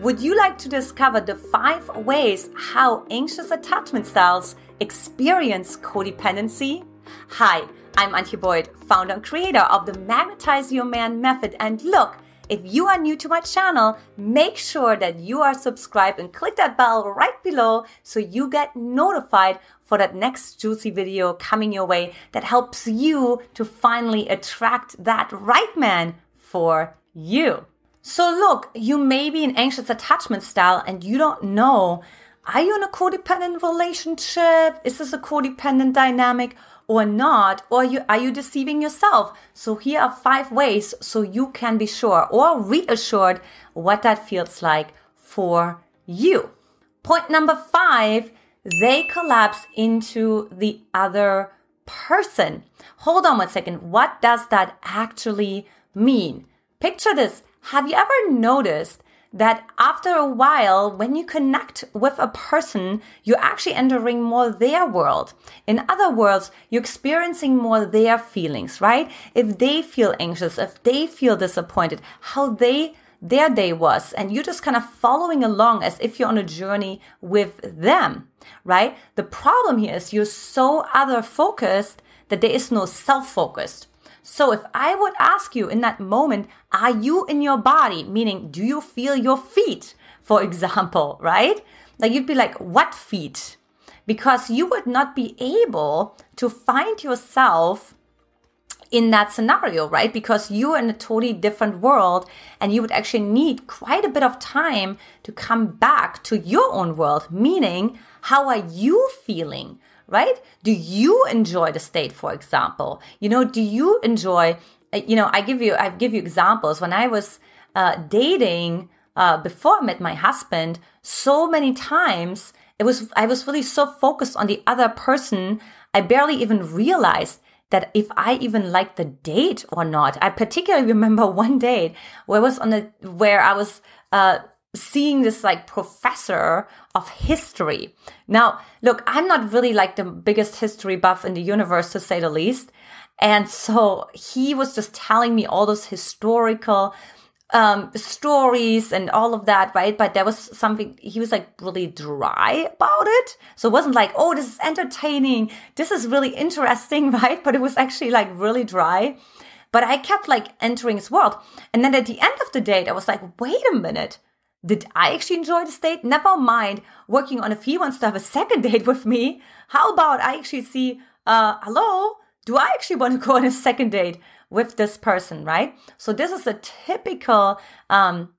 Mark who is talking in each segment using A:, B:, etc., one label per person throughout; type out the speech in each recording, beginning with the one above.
A: Would you like to discover the five ways how anxious attachment styles experience codependency? Hi, I'm Antia Boyd, founder and creator of the Magnetize Your Man method. And look, if you are new to my channel, make sure that you are subscribed and click that bell right below so you get notified for that next juicy video coming your way that helps you to finally attract that right man for you. So look, you may be an anxious attachment style and you don't know, are you in a codependent relationship? Is this a codependent dynamic? or not? Or are you are you deceiving yourself? So here are five ways so you can be sure or reassured what that feels like for you. Point number 5 they collapse into the other person. Hold on one second. What does that actually mean? Picture this have you ever noticed that after a while, when you connect with a person, you're actually entering more their world. In other words, you're experiencing more their feelings, right? If they feel anxious, if they feel disappointed, how they their day was and you're just kind of following along as if you're on a journey with them, right? The problem here is you're so other focused that there is no self focused. So if I would ask you in that moment, are you in your body? Meaning, do you feel your feet, for example, right? Like you'd be like, what feet? Because you would not be able to find yourself in that scenario, right? Because you're in a totally different world and you would actually need quite a bit of time to come back to your own world. Meaning, how are you feeling? Right? Do you enjoy the state, for example? You know, do you enjoy, uh, you know, I give you, I give you examples. When I was uh, dating uh, before I met my husband, so many times it was, I was really so focused on the other person. I barely even realized that if I even liked the date or not. I particularly remember one date where I was on a, where I was, uh, seeing this like professor of history. Now, look, I'm not really like the biggest history buff in the universe to say the least. And so he was just telling me all those historical um, stories and all of that, right? But there was something, he was like really dry about it. So it wasn't like, oh, this is entertaining. This is really interesting, right? But it was actually like really dry. But I kept like entering his world. And then at the end of the date, I was like, wait a minute did I actually enjoy the date? Never mind working on if he wants to have a second date with me. How about I actually see, uh, hello, do I actually want to go on a second date with this person, right? So this is a typical um,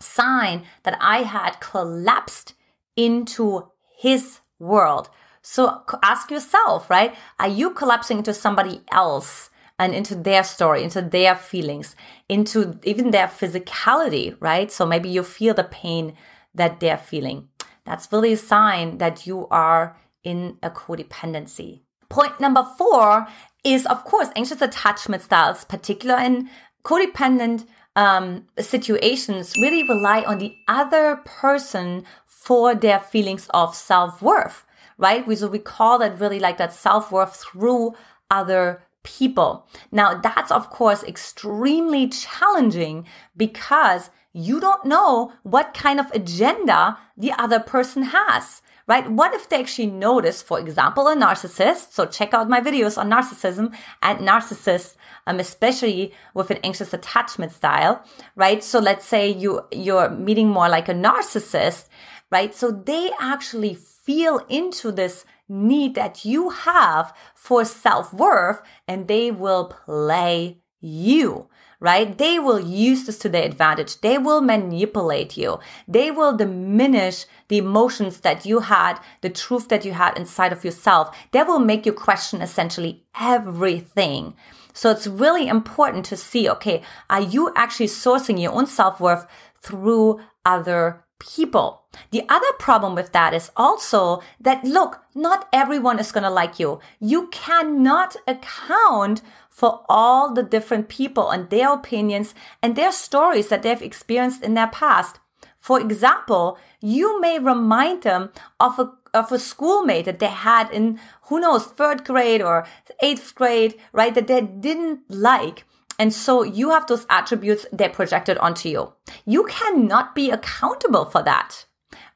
A: sign that I had collapsed into his world. So ask yourself, right? Are you collapsing into somebody else? And into their story, into their feelings, into even their physicality, right? So maybe you feel the pain that they're feeling. That's really a sign that you are in a codependency. Point number four is, of course, anxious attachment styles, particular in codependent um, situations, really rely on the other person for their feelings of self worth, right? We, so we call that really like that self worth through other people. Now, that's of course extremely challenging because you don't know what kind of agenda the other person has, right? What if they actually notice, for example, a narcissist? So check out my videos on narcissism and narcissists, um, especially with an anxious attachment style, right? So let's say you, you're meeting more like a narcissist, right? So they actually feel into this need that you have for self worth and they will play you, right? They will use this to their advantage. They will manipulate you. They will diminish the emotions that you had, the truth that you had inside of yourself. They will make you question essentially everything. So it's really important to see, okay, are you actually sourcing your own self worth through other people. The other problem with that is also that look, not everyone is going to like you. You cannot account for all the different people and their opinions and their stories that they've experienced in their past. For example, you may remind them of a of a schoolmate that they had in who knows third grade or eighth grade, right? That they didn't like and so you have those attributes that projected onto you. You cannot be accountable for that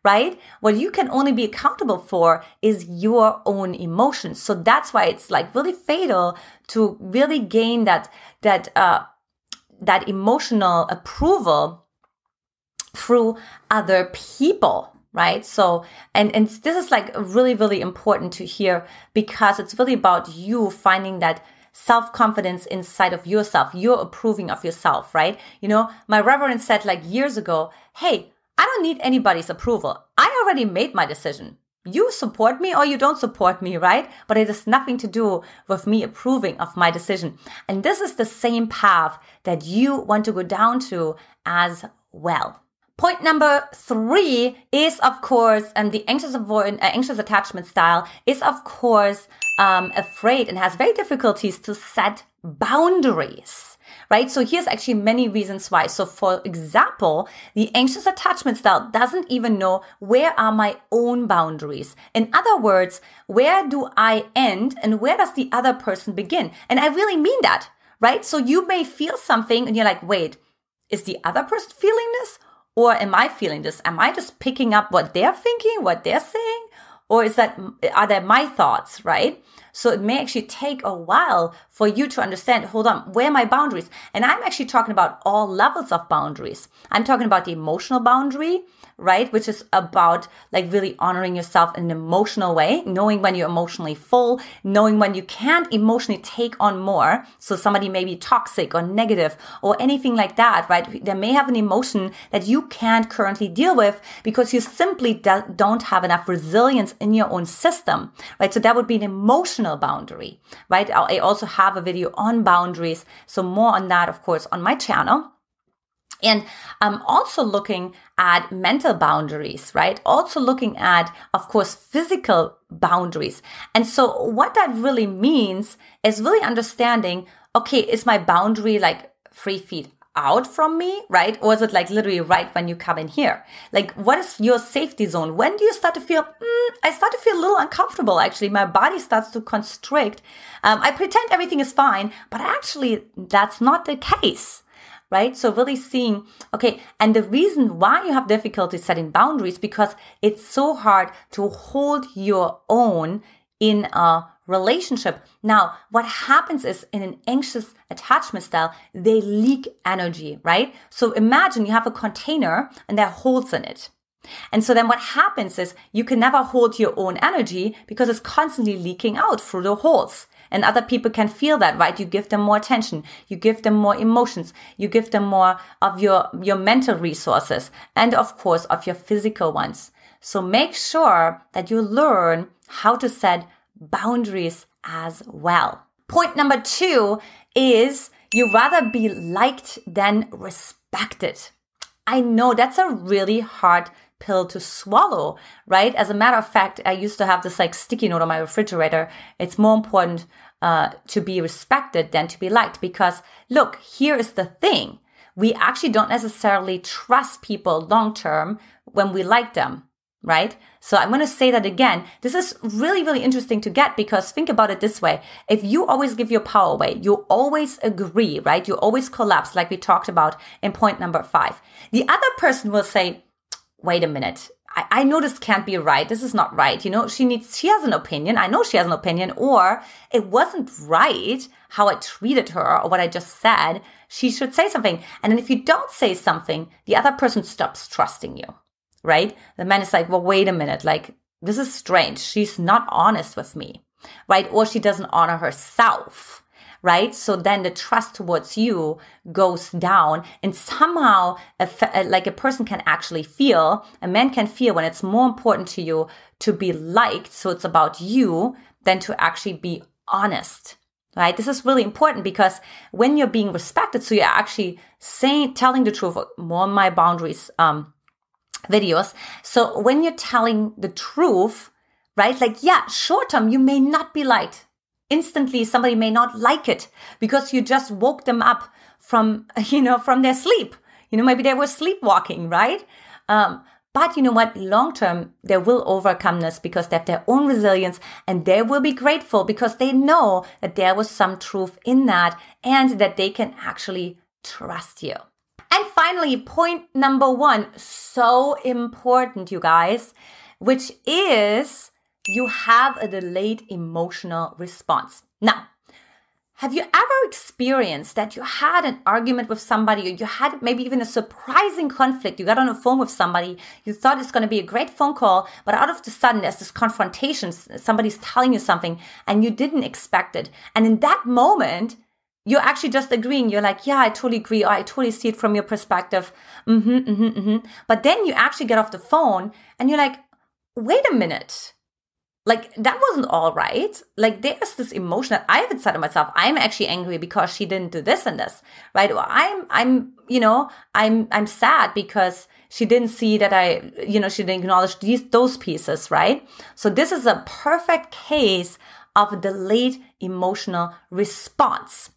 A: right? What you can only be accountable for is your own emotions. So that's why it's like really fatal to really gain that, that, uh, that emotional approval through other people right so and and this is like really really important to hear because it's really about you finding that self confidence inside of yourself you're approving of yourself right you know my reverend said like years ago hey i don't need anybody's approval i already made my decision you support me or you don't support me, right? But it has nothing to do with me approving of my decision. And this is the same path that you want to go down to as well. Point number three is, of course, and the anxious avoid, uh, anxious attachment style is, of course, um, afraid and has very difficulties to set boundaries right? So here's actually many reasons why. So for example, the anxious attachment style doesn't even know where are my own boundaries. In other words, where do I end and where does the other person begin? And I really mean that, right? So you may feel something and you're like, wait, is the other person feeling this? Or am I feeling this? Am I just picking up what they're thinking, what they're saying? Or is that, are they my thoughts, right? So it may actually take a while for you to understand, hold on, where are my boundaries? And I'm actually talking about all levels of boundaries. I'm talking about the emotional boundary, right? Which is about like really honoring yourself in an emotional way, knowing when you're emotionally full, knowing when you can't emotionally take on more. So somebody may be toxic or negative or anything like that, right? They may have an emotion that you can't currently deal with because you simply don't have enough resilience in your own system, right? So that would be an emotional boundary, right? I also have a video on boundaries. So more on that, of course, on my channel. And I'm also looking at mental boundaries, right? Also looking at, of course, physical boundaries. And so what that really means is really understanding, okay, is my boundary like three feet out from me, right? Or is it like literally right when you come in here? Like, what is your safety zone? When do you start to feel, mm, I start to feel a little uncomfortable actually. My body starts to constrict. Um, I pretend everything is fine, but actually that's not the case right? So really seeing, okay, and the reason why you have difficulty setting boundaries because it's so hard to hold your own in a relationship. Now, what happens is in an anxious attachment style, they leak energy, right? So imagine you have a container and there are holes in it. And so then what happens is you can never hold your own energy because it's constantly leaking out through the holes. And other people can feel that, right? You give them more attention. You give them more emotions. You give them more of your, your mental resources and of course of your physical ones. So make sure that you learn how to set boundaries as well. Point number two is you rather be liked than respected. I know that's a really hard pill to swallow, right? As a matter of fact, I used to have this like sticky note on my refrigerator. It's more important uh, to be respected than to be liked because look, here is the thing. We actually don't necessarily trust people long term when we like them right? So I'm going to say that again. This is really, really interesting to get because think about it this way. If you always give your power away, you always agree, right? You always collapse, like we talked about in point number five. The other person will say, wait a minute. I, I know this can't be right. This is not right. You know, she needs, she has an opinion. I know she has an opinion or it wasn't right how I treated her or what I just said. She should say something. And then if you don't say something, the other person stops trusting you right? The man is like, well, wait a minute. Like, this is strange. She's not honest with me, right? Or she doesn't honor herself, right? So then the trust towards you goes down and somehow a, like a person can actually feel, a man can feel when it's more important to you to be liked. So it's about you than to actually be honest. Right. This is really important because when you're being respected, so you're actually saying, telling the truth, more my boundaries, um, videos. So when you're telling the truth, right? Like, yeah, short term, you may not be liked. Instantly, somebody may not like it because you just woke them up from, you know, from their sleep. You know, maybe they were sleepwalking, right? Um, But you know what? Long term, they will overcome this because they have their own resilience and they will be grateful because they know that there was some truth in that and that they can actually trust you. And finally, point number one, so important, you guys, which is you have a delayed emotional response. Now, have you ever experienced that you had an argument with somebody or you had maybe even a surprising conflict? You got on the phone with somebody, you thought it's going to be a great phone call, but out of the sudden there's this confrontation, somebody's telling you something and you didn't expect it. And in that moment, you're actually just agreeing. You're like, yeah, I totally agree. Or I totally see it from your perspective. Mm-hmm, mm-hmm, mm-hmm. But then you actually get off the phone and you're like, wait a minute like that wasn't all right like there's this emotion that i have inside of myself i'm actually angry because she didn't do this and this right or i'm i'm you know i'm i'm sad because she didn't see that i you know she didn't acknowledge these those pieces right so this is a perfect case of delayed emotional response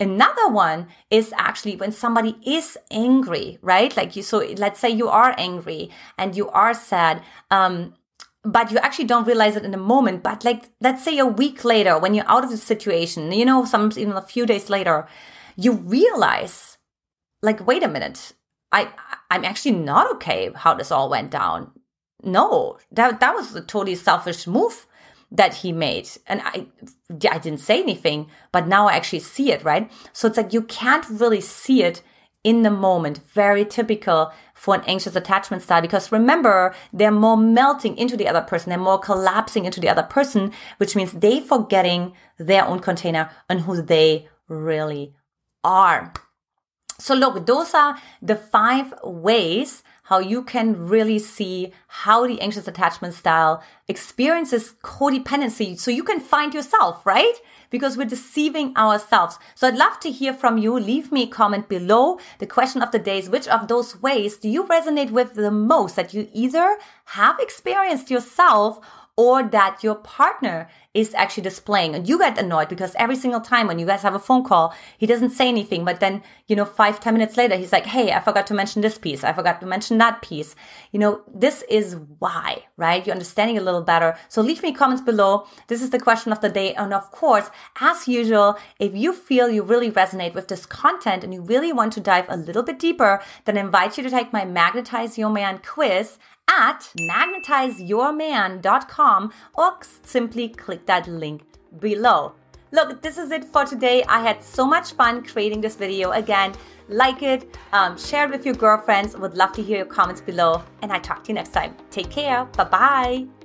A: Another one is actually when somebody is angry, right? Like you, so let's say you are angry and you are sad. Um, but you actually don't realize it in the moment. But like, let's say a week later, when you're out of the situation, you know, some even a few days later, you realize, like, wait a minute, I I'm actually not okay how this all went down. No, that that was a totally selfish move that he made, and I I didn't say anything, but now I actually see it, right? So it's like you can't really see it in the moment. Very typical for an anxious attachment style because remember, they're more melting into the other person. They're more collapsing into the other person, which means they forgetting their own container and who they really are. So look, those are the five ways how you can really see how the anxious attachment style experiences codependency so you can find yourself, right? Because we're deceiving ourselves. So I'd love to hear from you. Leave me a comment below. The question of the day is which of those ways do you resonate with the most that you either have experienced yourself or that your partner is actually displaying. And you get annoyed because every single time when you guys have a phone call he doesn't say anything but then you know five ten minutes later he's like hey i forgot to mention this piece. I forgot to mention that piece. You know this is why right? You're understanding a little better. So leave me comments below. This is the question of the day. And of course as usual if you feel you really resonate with this content and you really want to dive a little bit deeper then I invite you to take my magnetize your man quiz at magnetizeyourman.com or simply click that link below. Look, this is it for today. I had so much fun creating this video. Again, like it, um, share it with your girlfriends. Would love to hear your comments below. And I talk to you next time. Take care. Bye bye.